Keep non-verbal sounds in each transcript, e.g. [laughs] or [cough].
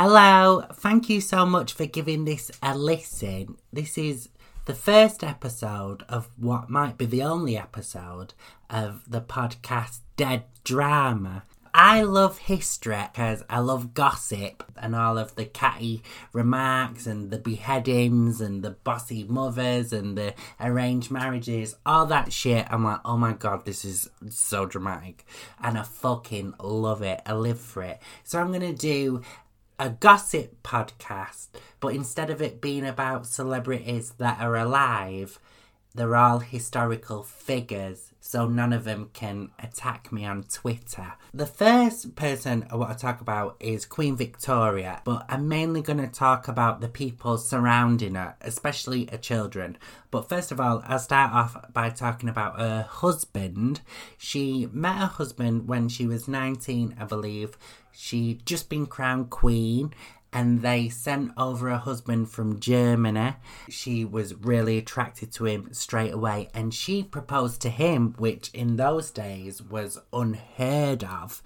Hello, thank you so much for giving this a listen. This is the first episode of what might be the only episode of the podcast Dead Drama. I love history because I love gossip and all of the catty remarks and the beheadings and the bossy mothers and the arranged marriages, all that shit. I'm like, oh my god, this is so dramatic. And I fucking love it. I live for it. So I'm going to do a gossip podcast, but instead of it being about celebrities that are alive, they're all historical figures, so none of them can attack me on Twitter. The first person I want to talk about is Queen Victoria, but I'm mainly going to talk about the people surrounding her, especially her children. But first of all, I'll start off by talking about her husband. She met her husband when she was 19, I believe. She'd just been crowned queen and they sent over a husband from Germany. She was really attracted to him straight away and she proposed to him, which in those days was unheard of.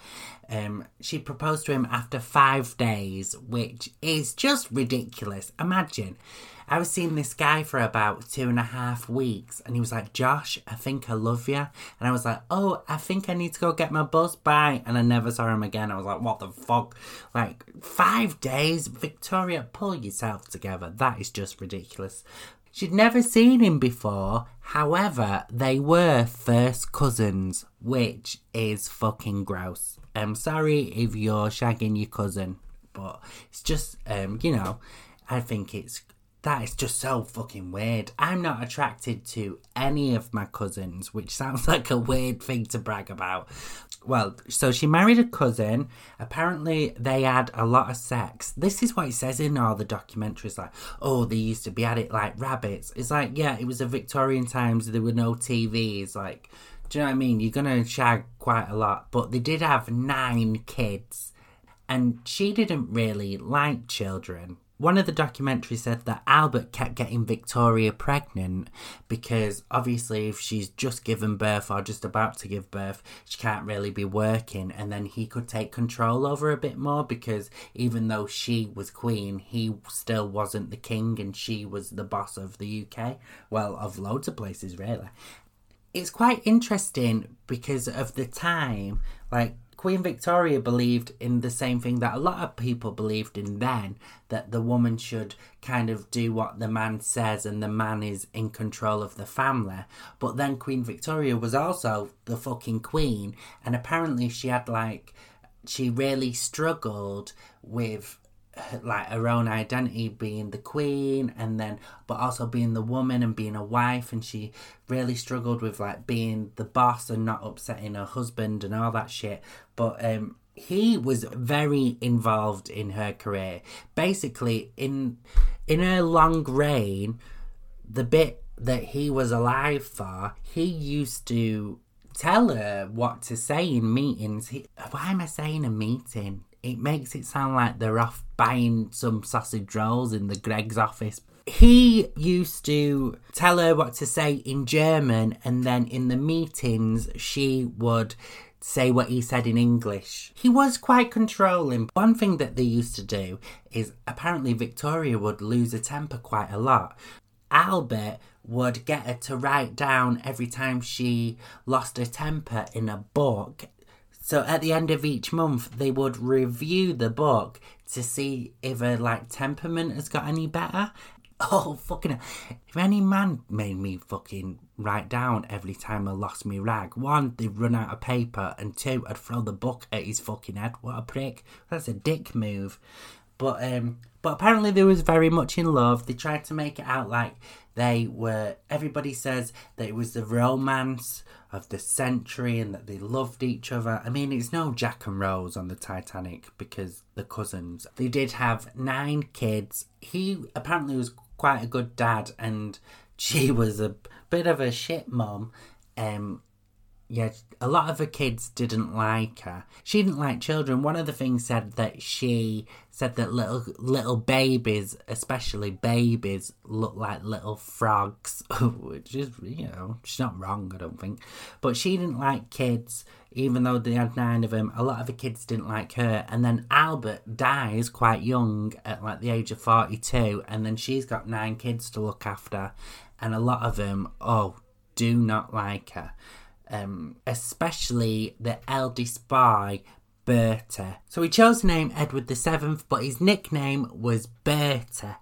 Um, she proposed to him after five days, which is just ridiculous. Imagine I was seeing this guy for about two and a half weeks, and he was like, Josh, I think I love you. And I was like, oh, I think I need to go get my bus. Bye. And I never saw him again. I was like, what the fuck? Like, five days? Victoria, pull yourself together. That is just ridiculous. She'd never seen him before. However, they were first cousins, which is fucking gross. I'm sorry if you're shagging your cousin, but it's just, um, you know, I think it's that is just so fucking weird. I'm not attracted to any of my cousins, which [laughs] sounds like a weird thing to brag about. Well, so she married a cousin. Apparently, they had a lot of sex. This is what it says in all the documentaries like, oh, they used to be at it like rabbits. It's like, yeah, it was a Victorian times, there were no TVs. Like, do you know what I mean? You're gonna shag quite a lot. But they did have nine kids. And she didn't really like children one of the documentaries said that Albert kept getting Victoria pregnant because obviously, if she's just given birth or just about to give birth, she can't really be working, and then he could take control over a bit more because even though she was queen, he still wasn't the king and she was the boss of the UK. Well, of loads of places, really. It's quite interesting because of the time, like Queen Victoria believed in the same thing that a lot of people believed in then that the woman should kind of do what the man says and the man is in control of the family. But then Queen Victoria was also the fucking queen, and apparently she had like, she really struggled with like her own identity being the queen and then but also being the woman and being a wife and she really struggled with like being the boss and not upsetting her husband and all that shit. But um he was very involved in her career. Basically in in her long reign the bit that he was alive for he used to tell her what to say in meetings. He, why am i saying a meeting it makes it sound like they're off buying some sausage rolls in the Greggs office. He used to tell her what to say in German, and then in the meetings, she would say what he said in English. He was quite controlling. One thing that they used to do is apparently Victoria would lose her temper quite a lot. Albert would get her to write down every time she lost her temper in a book so at the end of each month, they would review the book to see if her like temperament has got any better. [laughs] Oh fucking! If any man made me fucking write down every time I lost me rag, one, they'd run out of paper, and two, I'd throw the book at his fucking head. What a prick! That's a dick move. But um, but apparently they was very much in love. They tried to make it out like they were. Everybody says that it was the romance of the century and that they loved each other. I mean, it's no Jack and Rose on the Titanic because the cousins. They did have nine kids. He apparently was quite a good dad, and [laughs] she was a bit of a shit mom. Um, yeah, a lot of her kids didn't like her. She didn't like children. One of the things said that she said that little little babies, especially babies, look like little frogs, [laughs] which is you know she's not wrong, I don't think. But she didn't like kids, even though they had nine of them. A lot of the kids didn't like her, and then Albert dies quite young at like the age of forty two, and then she's got nine kids to look after, and a lot of them, oh, do not like her um, especially the eldest boy, Bertie. So he chose the name Edward Seventh, but his nickname was Bertie.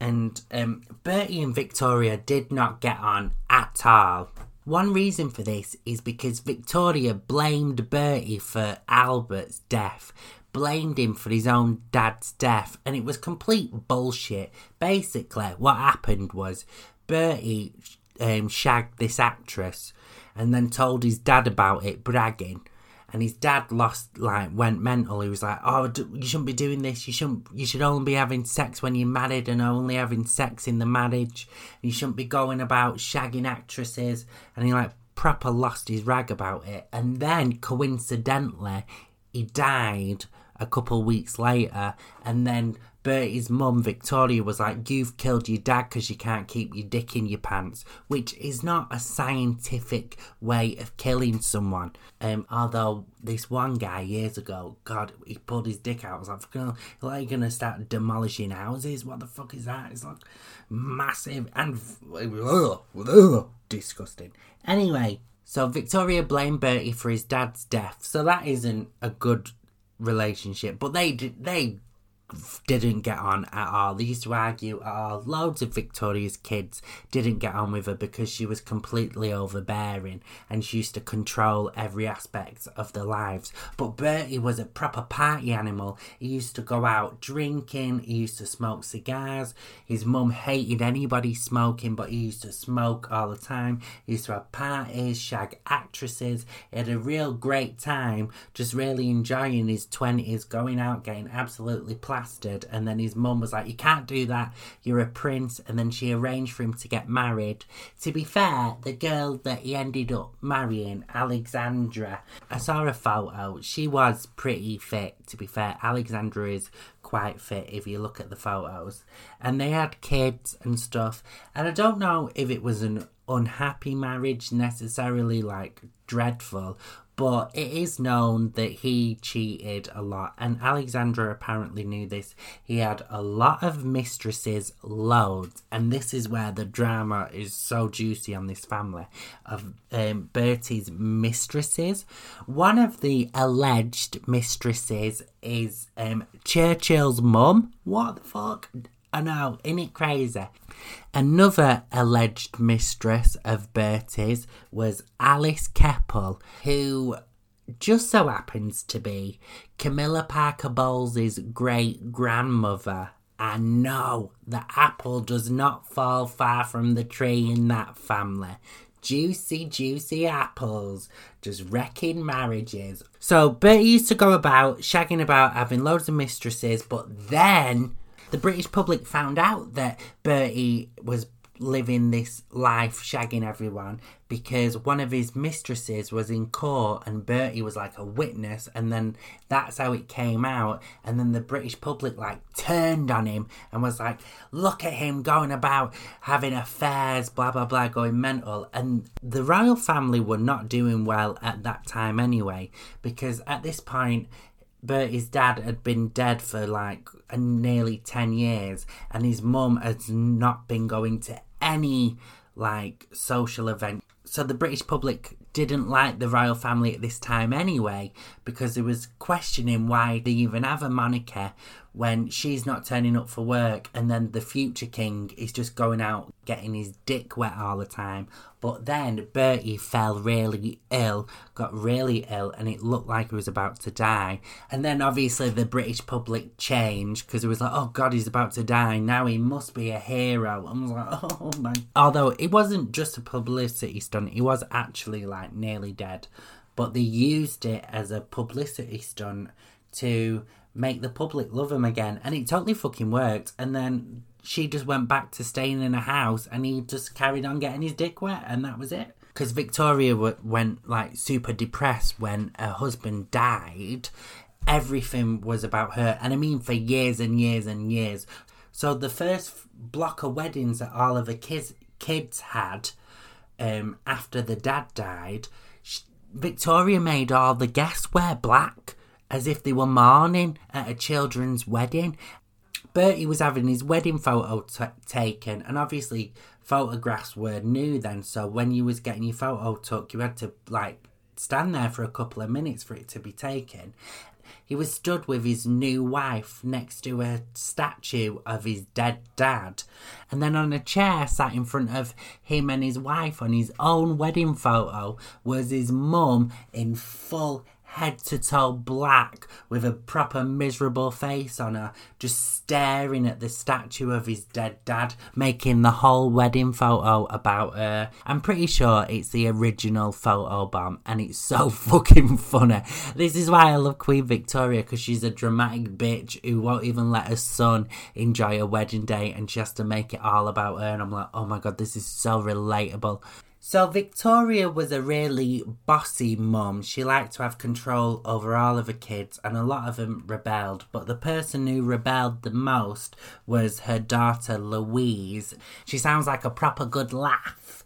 And um, Bertie and Victoria did not get on at all. One reason for this is because Victoria blamed Bertie for Albert's death, blamed him for his own dad's death, and it was complete bullshit. Basically, what happened was Bertie um, shagged this actress and then told his dad about it, bragging. And his dad lost, like, went mental. He was like, "Oh, you shouldn't be doing this. You shouldn't. You should only be having sex when you're married, and only having sex in the marriage. You shouldn't be going about shagging actresses." And he like proper lost his rag about it. And then coincidentally, he died a couple weeks later, and then Bertie's mum, Victoria, was like, You've killed your dad because you can't keep your dick in your pants, which is not a scientific way of killing someone. Um, although this one guy years ago, God, he pulled his dick out. I was like, like you're gonna start demolishing houses? What the fuck is that? It's like massive and ugh, ugh, disgusting. Anyway, so Victoria blamed Bertie for his dad's death, so that isn't a good relationship. But they did, they didn't get on at all. They used to argue at all. Loads of Victoria's kids didn't get on with her because she was completely overbearing and she used to control every aspect of their lives. But Bertie was a proper party animal. He used to go out drinking, he used to smoke cigars. His mum hated anybody smoking, but he used to smoke all the time. He used to have parties, shag actresses. He had a real great time, just really enjoying his 20s, going out, getting absolutely plastered bastard. And then his mum was like, You can't do that. You're a prince. And then she arranged for him to get married. To be fair, the girl that he ended up marrying, Alexandra, I saw a photo. She was pretty fit, to be fair. Alexandra is quite fit if you look at the photos. And they had kids and stuff. And I don't know if it was an unhappy marriage necessarily like dreadful but it is known that he cheated a lot, and Alexandra apparently knew this. He had a lot of mistresses, loads, and this is where the drama is so juicy on this family of um, Bertie's mistresses. One of the alleged mistresses is um, Churchill's mum. What the fuck? I know, isn't it crazy? Another alleged mistress of Bertie's was Alice Keppel, who just so happens to be Camilla Parker Bowles' great grandmother. And no, the apple does not fall far from the tree in that family. Juicy, juicy apples, just wrecking marriages. So Bertie used to go about shagging about, having loads of mistresses, but then the British public found out that Bertie was living this life shagging everyone because one of his mistresses was in court and Bertie was like a witness and then that's how it came out. And then the British public like turned on him and was like look at him going about having affairs blah blah blah going mental. And the royal family were not doing well at that time anyway because at this point Bertie's dad had been dead for like nearly 10 years and his mum has not been going to any like social event. So the British public didn't like the royal family at this time anyway because it was questioning why they even have a monarchy when she's not turning up for work and then the future king is just going out getting his dick wet all the time. But then Bertie fell really ill, got really ill, and it looked like he was about to die. And then obviously the British public changed because it was like, oh God, he's about to die. Now he must be a hero. I was like, [laughs] oh my. Although it wasn't just a publicity stunt, he was actually like nearly dead. But they used it as a publicity stunt to make the public love him again. And it totally fucking worked. And then she just went back to staying in a house and he just carried on getting his dick wet and that was it. because Victoria w- went like super depressed when her husband died. Everything was about her, and I mean for years and years and years. So the first block of weddings that all of the kids kids had um, after the dad died, Victoria made all the guests wear black as if they were mourning at a children's wedding. Bertie was having his wedding photo t- taken, and obviously photographs were new then. So when you was getting your photo took, you had to like stand there for a couple of minutes for it to be taken. He was stood with his new wife next to a statue of his dead dad, and then on a chair sat in front of him and his wife on his own wedding photo was his mum in full head to toe black with a proper miserable face on her, just staring at the statue of his dead dad, making the whole wedding photo about her. I'm pretty sure it's the original photo bomb and it's so [laughs] fucking funny. This is why I love Queen Victoria because she's a dramatic bitch who won't even let her son enjoy a wedding day and she has to make it all about her. And I'm like, oh my god, this is so relatable. So Victoria was a really bossy mum. She liked to have control over all of her kids, and a lot of them rebelled. But the person who rebelled the most was her daughter Louise. She sounds like a proper good laugh.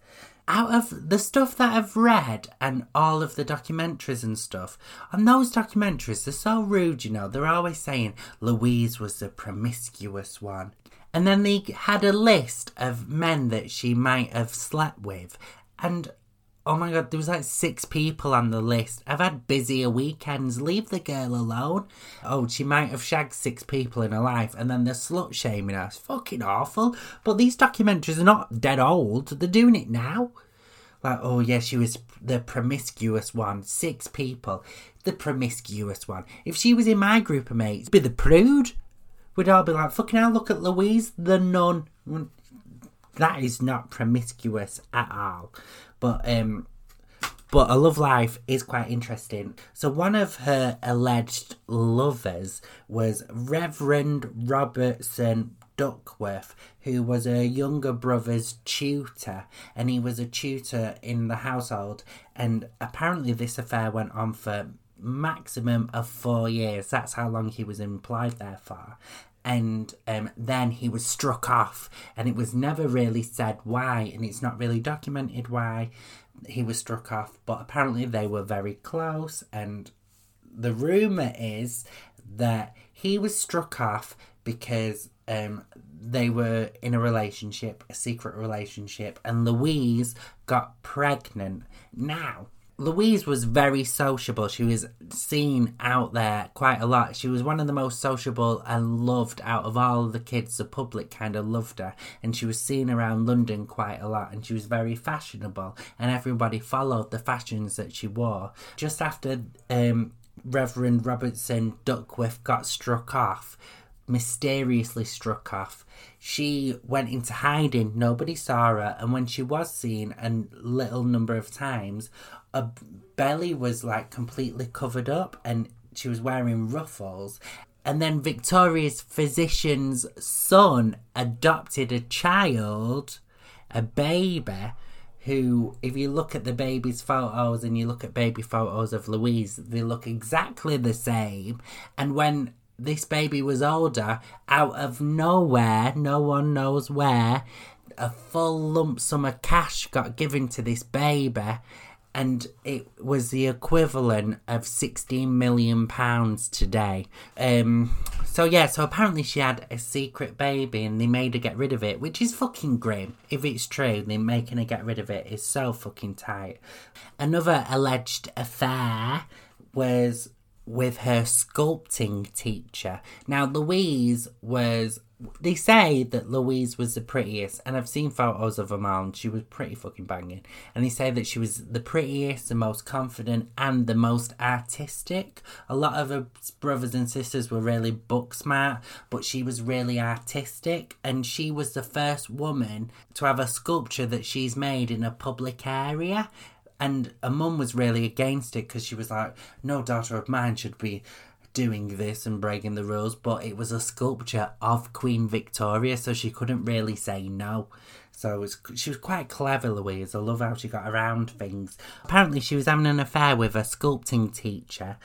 Out of the stuff that I've read and all of the documentaries and stuff, on those documentaries, they're so rude, you know. They're always saying Louise was the promiscuous one. And then they had a list of men that she might have slept with. And oh my god, there was like six people on the list. I've had busier weekends. Leave the girl alone. Oh, she might have shagged six people in her life, and then they're slut shaming her. It's fucking awful. But these documentaries are not dead old. They're doing it now. Like, oh yeah, she was the promiscuous one. Six people. The promiscuous one. If she was in my group of mates, be the prude. We'd all be like, fucking hell, look at Louise, the nun that is not promiscuous at all. But um but a love life is quite interesting. So one of her alleged lovers was Reverend Robertson Duckworth, who was her younger brother's tutor, and he was a tutor in the household. And apparently, this affair went on for maximum of four years. That's how long he was implied there for and um, then he was struck off, and it was never really said why, and it's not really documented why he was struck off. But apparently, they were very close, and the rumor is that he was struck off because um, they were in a relationship, a secret relationship, and Louise got pregnant. Now, Louise was very sociable. She was seen out there quite a lot. She was one of the most sociable and loved out of all the kids. The public kind of loved her, and she was seen around London quite a lot. And she was very fashionable, and everybody followed the fashions that she wore. Just after um, Reverend Robertson Duckworth got struck off, mysteriously struck off. She went into hiding, nobody saw her, and when she was seen a little number of times, her belly was like completely covered up and she was wearing ruffles. And then Victoria's physician's son adopted a child, a baby, who, if you look at the baby's photos and you look at baby photos of Louise, they look exactly the same. And when this baby was older, out of nowhere, no one knows where, a full lump sum of cash got given to this baby and it was the equivalent of 16 million pounds today. Um, so yeah, so apparently she had a secret baby and they made her get rid of it, which is fucking grim. If it's true, they're making her get rid of it is so fucking tight. Another alleged affair was with her sculpting teacher. Now, Louise was. They say that Louise was the prettiest, and I've seen photos of her mom. She was pretty fucking banging. And they say that she was the prettiest, the most confident, and the most artistic. A lot of her brothers and sisters were really book smart, but she was really artistic. And she was the first woman to have a sculpture that she's made in a public area and her mum was really against it because she was like, no daughter of mine should be doing this and breaking the rules, but it was a sculpture of Queen Victoria, so she couldn't really say no. So was, she was quite clever, Louise. I love how she got around things. Apparently, she was having an affair with a sculpting teacher,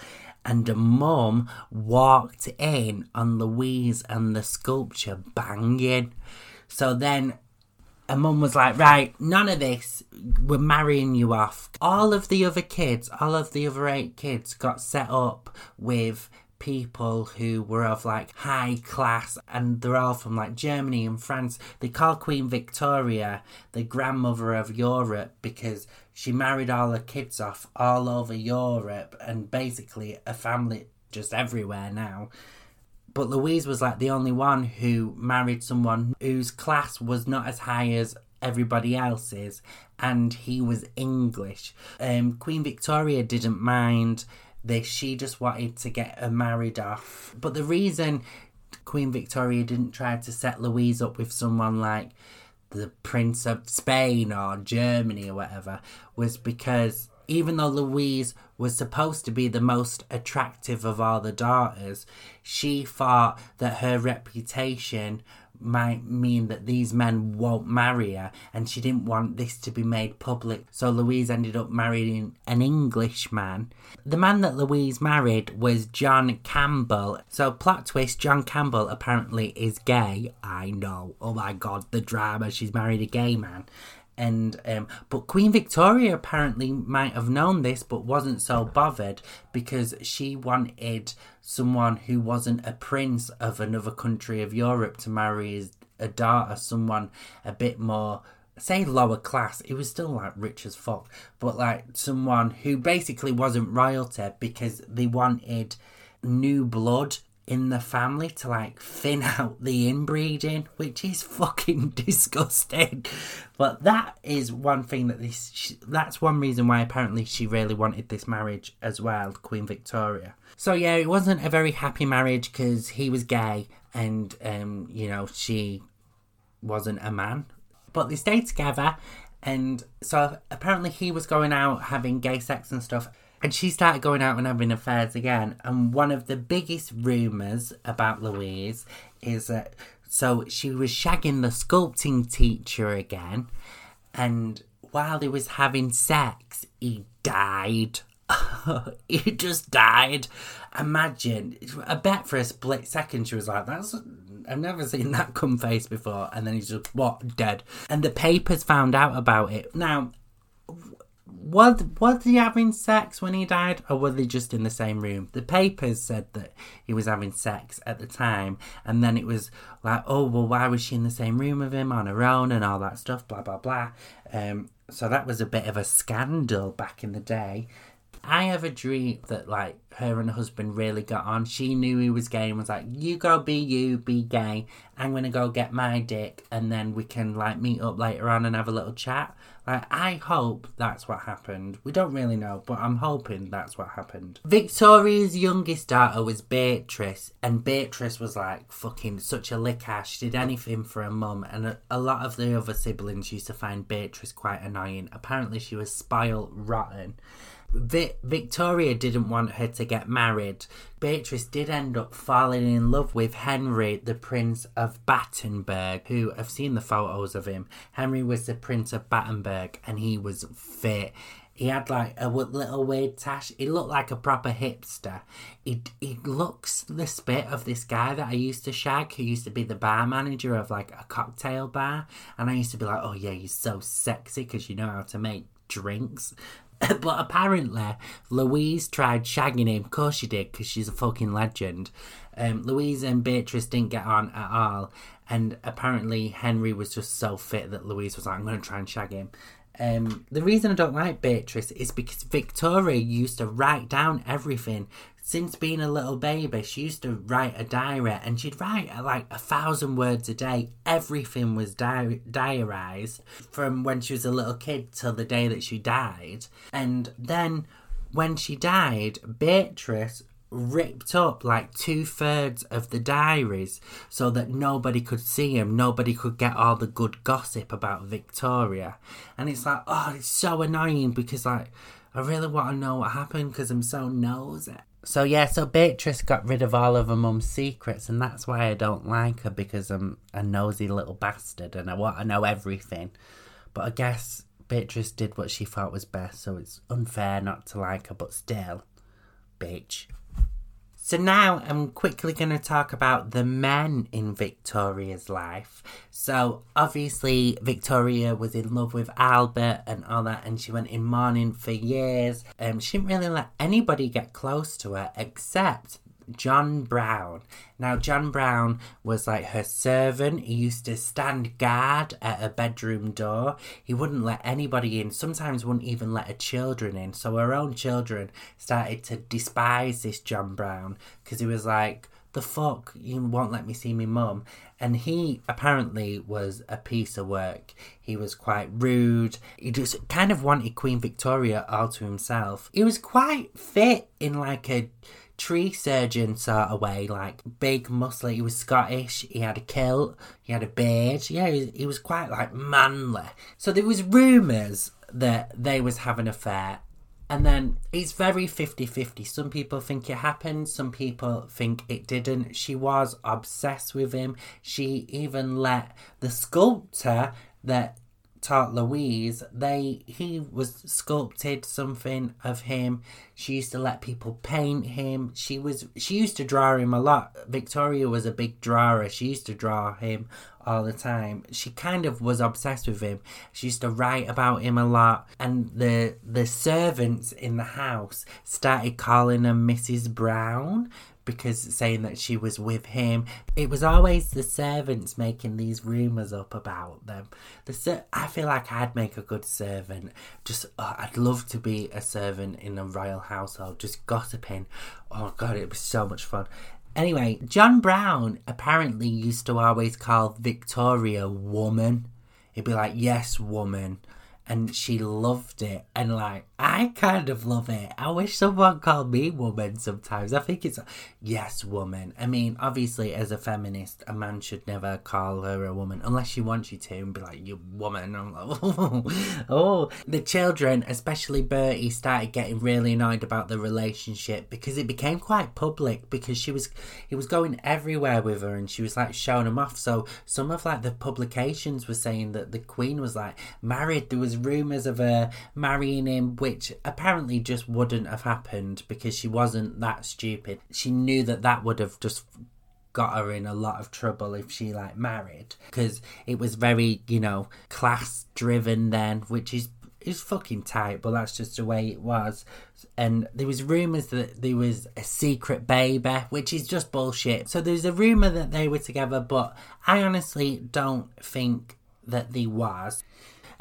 and a mum walked in on Louise and the sculpture banging. So then a mum was like, right, none of this, we're marrying you off. All of the other kids, all of the other eight kids got set up with people who were of like high class and they're all from like Germany and France. They call Queen Victoria the grandmother of Europe because she married all her kids off all over Europe and basically a family just everywhere now. But Louise was like the only one who married someone whose class was not as high as everybody else's and he was English. Um, Queen Victoria didn't mind this. She just wanted to get her married off. But the reason Queen Victoria didn't try to set Louise up with someone like the Prince of Spain or Germany or whatever was because even though Louise was supposed to be the most attractive of all the daughters, she thought that her reputation might mean that these men won't marry her, and she didn't want this to be made public. So Louise ended up marrying an Englishman. The man that Louise married was John Campbell. So, plot twist John Campbell apparently is gay. I know. Oh my god, the drama. She's married a gay man and um, but Queen Victoria apparently might have known this but wasn't so bothered because she wanted someone who wasn't a prince of another country of Europe to marry his a daughter, someone a bit more say lower class. It was still like rich as fuck, but like someone who basically wasn't royalty because they wanted new blood in the family to like thin [laughs] out the inbreeding, which is fucking [laughs] disgusting. But that is one thing that this she, that's one reason why apparently she really wanted this marriage as well, Queen Victoria. So yeah, it wasn't a very happy marriage because he was gay and um, you know she wasn't a man. But they stayed together, and so apparently he was going out having gay sex and stuff and she started going out and having affairs again. And one of the biggest rumours about Louise is that so she was shagging the sculpting teacher again. And while they was having sex, he died. [laughs] he just died. Imagine. I bet for a split second she was like, that's. I've never seen that cum face before. And then he's just, what, dead. And the papers found out about it. Now, was was he having sex when he died, or were they just in the same room? The papers said that he was having sex at the time, and then it was like, oh well, why was she in the same room with him on her own and all that stuff, blah blah blah. Um, so that was a bit of a scandal back in the day. I have a dream that like her and her husband really got on. She knew he was gay and was like, "You go be you, be gay. I'm gonna go get my dick, and then we can like meet up later on and have a little chat." Like, I hope that's what happened. We don't really know, but I'm hoping that's what happened. Victoria's youngest daughter was Beatrice, and Beatrice was like fucking such a lick ass. She did anything for her mum, and a, a lot of the other siblings used to find Beatrice quite annoying. Apparently, she was spoiled rotten. Vi- Victoria didn't want her to get married. Beatrice did end up falling in love with Henry, the Prince of Battenberg, who I've seen the photos of him. Henry was the Prince of Battenberg and he was fit. He had like a little weird tash. He looked like a proper hipster. He, he looks the spit of this guy that I used to shag, who used to be the bar manager of like a cocktail bar. And I used to be like, oh yeah, you're so sexy because you know how to make drinks. [laughs] but apparently, Louise tried shagging him. Of course she did, because she's a fucking legend. Um, Louise and Beatrice didn't get on at all. And apparently, Henry was just so fit that Louise was like, I'm going to try and shag him. Um, the reason I don't like Beatrice is because Victoria used to write down everything since being a little baby, she used to write a diary and she'd write uh, like a thousand words a day. Everything was di- from when she was a little kid till the day that she died. And then when she died, Beatrice ripped up like two thirds of the diaries so that nobody could see him, nobody could get all the good gossip about Victoria. And it's like, oh, it's so annoying because, like, I really want to know what happened because I'm so nosy. So yeah, so Beatrice got rid of all of her mum's secrets, and that's why I don't like her because I'm a nosy little bastard and I want to know everything. But I guess Beatrice did what she thought was best, so it's unfair not to like her, but still, bitch. So now I'm quickly going to talk about the men in Victoria's life. So obviously Victoria was in love with Albert and all that, and she went in mourning for years. Um, she didn't really let anybody get close to her except John Brown. Now, John Brown was like her servant. He used to stand guard at her bedroom door. He wouldn't let anybody in, sometimes wouldn't even let her children in. So her own children started to despise this John Brown because he was like, the fuck, you won't let me see me mum. And he apparently was a piece of work. He was quite rude. He just kind of wanted Queen Victoria all to himself. He was quite fit in like a tree surgeon sort of way, like big, muscly. He was Scottish. He had a kilt. He had a beard. Yeah, he was, he was quite like manly. So there was rumours that they was having an affair. And then it's very 50 50. Some people think it happened, some people think it didn't. She was obsessed with him. She even let the sculptor that taught Louise, they he was sculpted something of him. She used to let people paint him. She was she used to draw him a lot. Victoria was a big drawer. She used to draw him all the time. She kind of was obsessed with him. She used to write about him a lot. And the the servants in the house started calling her Mrs. Brown because saying that she was with him. It was always the servants making these rumours up about them. The ser- I feel like I'd make a good servant. Just oh, I'd love to be a servant in a royal household, just gossiping. Oh god, it was so much fun. Anyway, John Brown apparently used to always call Victoria woman. He'd be like, "Yes, woman." And she loved it. And like, I kind of love it. I wish someone called me woman sometimes. I think it's, yes, woman. I mean, obviously, as a feminist, a man should never call her a woman unless she wants you to and be like, you woman. [laughs] I'm like, oh, oh. The children, especially Bertie, started getting really annoyed about the relationship because it became quite public because she was, he was going everywhere with her and she was like showing him off. So some of like the publications were saying that the Queen was like married. There was rumours of her marrying him, which apparently just wouldn't have happened because she wasn't that stupid. She knew that that would have just got her in a lot of trouble if she like married because it was very you know class driven then which is is fucking tight but that's just the way it was. And there was rumors that there was a secret baby which is just bullshit. So there's a rumor that they were together but i honestly don't think that there was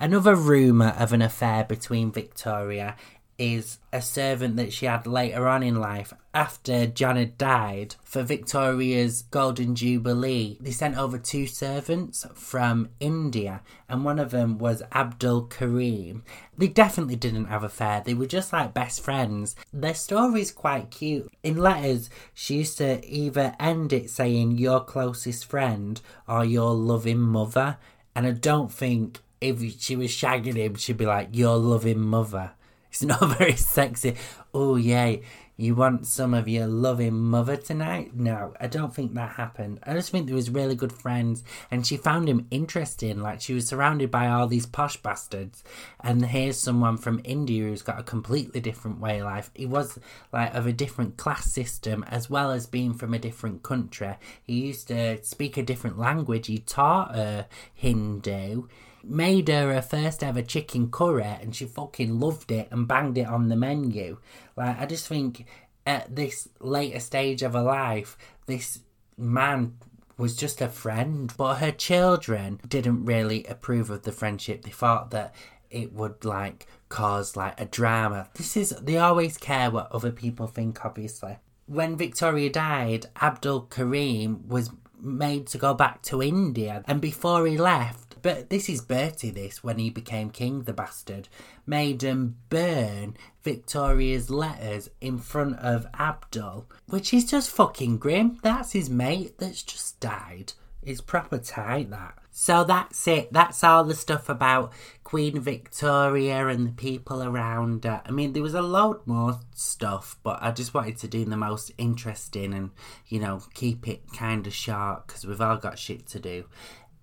Another rumour of an affair between Victoria is a servant that she had later on in life after Janet died for Victoria's Golden Jubilee. They sent over two servants from India, and one of them was Abdul Karim. They definitely didn't have a affair, they were just like best friends. Their story's quite cute. In letters, she used to either end it saying your closest friend or your loving mother, and I don't think if she was shagging him, she'd be like, Your loving mother. [laughs] It's not very sexy. Oh, yeah, you want some of your loving mother tonight? No, I don't think that happened. I just think they was really good friends and she found him interesting. Like she was surrounded by all these posh bastards. And here's someone from India who's got a completely different way of life. He was like of a different class system as well as being from a different country. He used to speak a different language. He taught her Hindu made her her first ever chicken curry and she fucking loved it and banged it on the menu. Like, I just think at this later stage of her life, this man was just a friend. But her children didn't really approve of the friendship. They thought that it would like cause like a drama. This is they always care what other people think, obviously. When Victoria died, Abdul Karim was made to go back to India, and before he left, but this is Bertie, this, when he became king, the bastard, made him burn Victoria's letters in front of Abdul, which is just fucking grim. That's his mate that's just died. It's proper tight, that. So that's it. That's all the stuff about Queen Victoria and the people around her. I mean, there was a load more stuff, but I just wanted to do the most interesting and, you know, keep it kind of sharp because we've all got shit to do.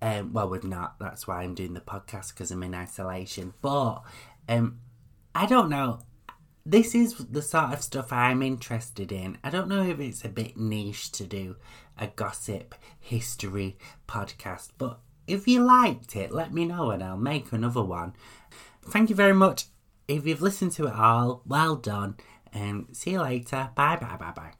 Um, well, we've not. That's why I'm doing the podcast because I'm in isolation. But um, I don't know. This is the sort of stuff I'm interested in. I don't know if it's a bit niche to do a gossip history podcast, but if you liked it, let me know and I'll make another one. Thank you very much. If you've listened to it all, well done. And see you later. Bye bye bye bye.